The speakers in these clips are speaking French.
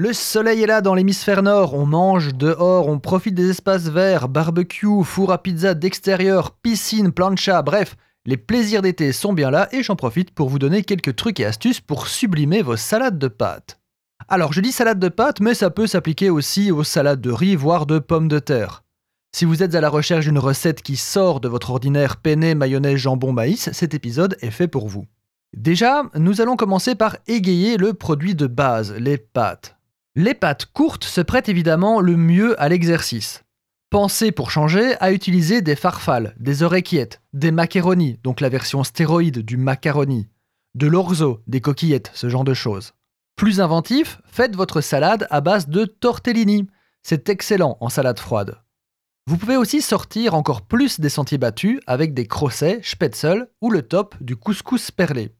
Le soleil est là dans l'hémisphère nord, on mange dehors, on profite des espaces verts, barbecue, four à pizza d'extérieur, piscine, plancha, bref, les plaisirs d'été sont bien là et j'en profite pour vous donner quelques trucs et astuces pour sublimer vos salades de pâtes. Alors je dis salade de pâtes, mais ça peut s'appliquer aussi aux salades de riz, voire de pommes de terre. Si vous êtes à la recherche d'une recette qui sort de votre ordinaire penne, mayonnaise, jambon, maïs, cet épisode est fait pour vous. Déjà, nous allons commencer par égayer le produit de base, les pâtes. Les pâtes courtes se prêtent évidemment le mieux à l'exercice. Pensez pour changer à utiliser des farfales, des oreillettes, des macaronis, donc la version stéroïde du macaroni, de l'orzo, des coquillettes, ce genre de choses. Plus inventif, faites votre salade à base de tortellini. C'est excellent en salade froide. Vous pouvez aussi sortir encore plus des sentiers battus avec des crossets, spätzle ou le top du couscous perlé.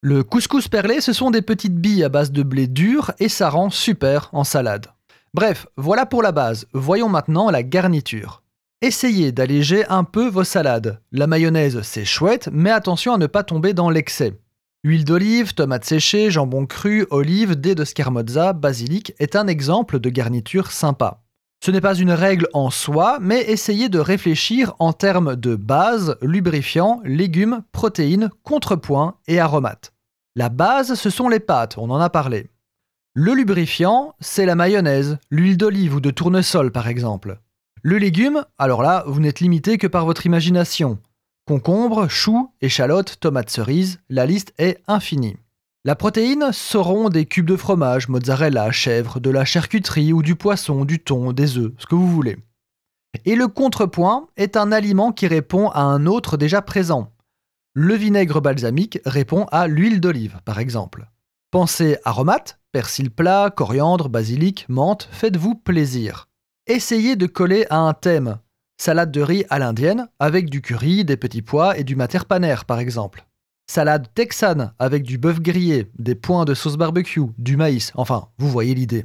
Le couscous perlé, ce sont des petites billes à base de blé dur et ça rend super en salade. Bref, voilà pour la base. Voyons maintenant la garniture. Essayez d'alléger un peu vos salades. La mayonnaise, c'est chouette, mais attention à ne pas tomber dans l'excès. Huile d'olive, tomates séchées, jambon cru, olive, dés de scarmozza, basilic est un exemple de garniture sympa. Ce n'est pas une règle en soi, mais essayez de réfléchir en termes de base, lubrifiant, légumes, protéines, contrepoint et aromates. La base, ce sont les pâtes, on en a parlé. Le lubrifiant, c'est la mayonnaise, l'huile d'olive ou de tournesol par exemple. Le légume, alors là, vous n'êtes limité que par votre imagination. Concombre, choux, échalotes, tomates cerises, la liste est infinie. La protéine seront des cubes de fromage, mozzarella, chèvre, de la charcuterie ou du poisson, du thon, des œufs, ce que vous voulez. Et le contrepoint est un aliment qui répond à un autre déjà présent. Le vinaigre balsamique répond à l'huile d'olive, par exemple. Pensez aromates, persil plat, coriandre, basilic, menthe, faites-vous plaisir. Essayez de coller à un thème. Salade de riz à l'indienne, avec du curry, des petits pois et du mater paner, par exemple. Salade texane avec du bœuf grillé, des points de sauce barbecue, du maïs, enfin, vous voyez l'idée.